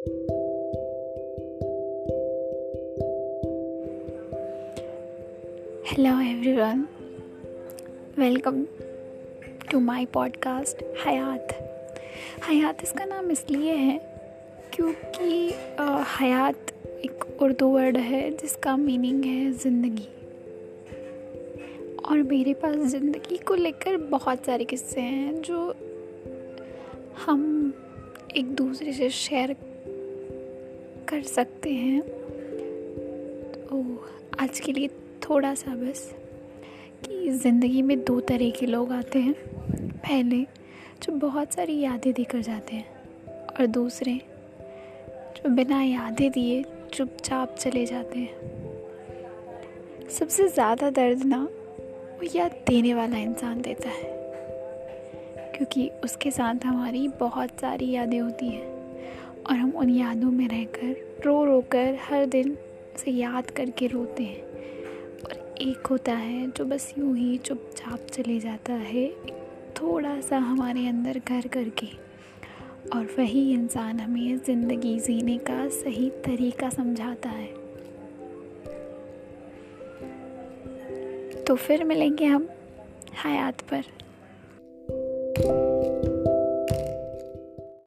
Hello everyone welcome to my podcast Hayat Hayat इसका नाम इसलिए है क्योंकि हयात एक उर्दू वर्ड है जिसका मीनिंग है ज़िंदगी। और मेरे पास ज़िंदगी को लेकर बहुत सारे किस्से हैं जो हम एक दूसरे से शेयर कर सकते हैं। तो आज के लिए थोड़ा सा बस कि ज़िंदगी में दो तरह के लोग आते हैं। पहले जो बहुत सारी यादें देकर जाते हैं और दूसरे जो बिना यादें दिए चुपचाप चले जाते हैं। सबसे ज़्यादा दर्द ना वो याद देने वाला इंसान देता है, क्योंकि उसके साथ हमारी बहुत सारी यादें होती हैं। और हम उन यादों में रहकर, रो रो कर हर दिन उसे याद करके रोते हैं। और एक होता है जो बस यूँ ही चुपचाप चले जाता है थोड़ा सा हमारे अंदर घर करके। और वही इंसान हमें ज़िंदगी जीने का सही तरीका समझाता है। तो फिर मिलेंगे हम हयात पर।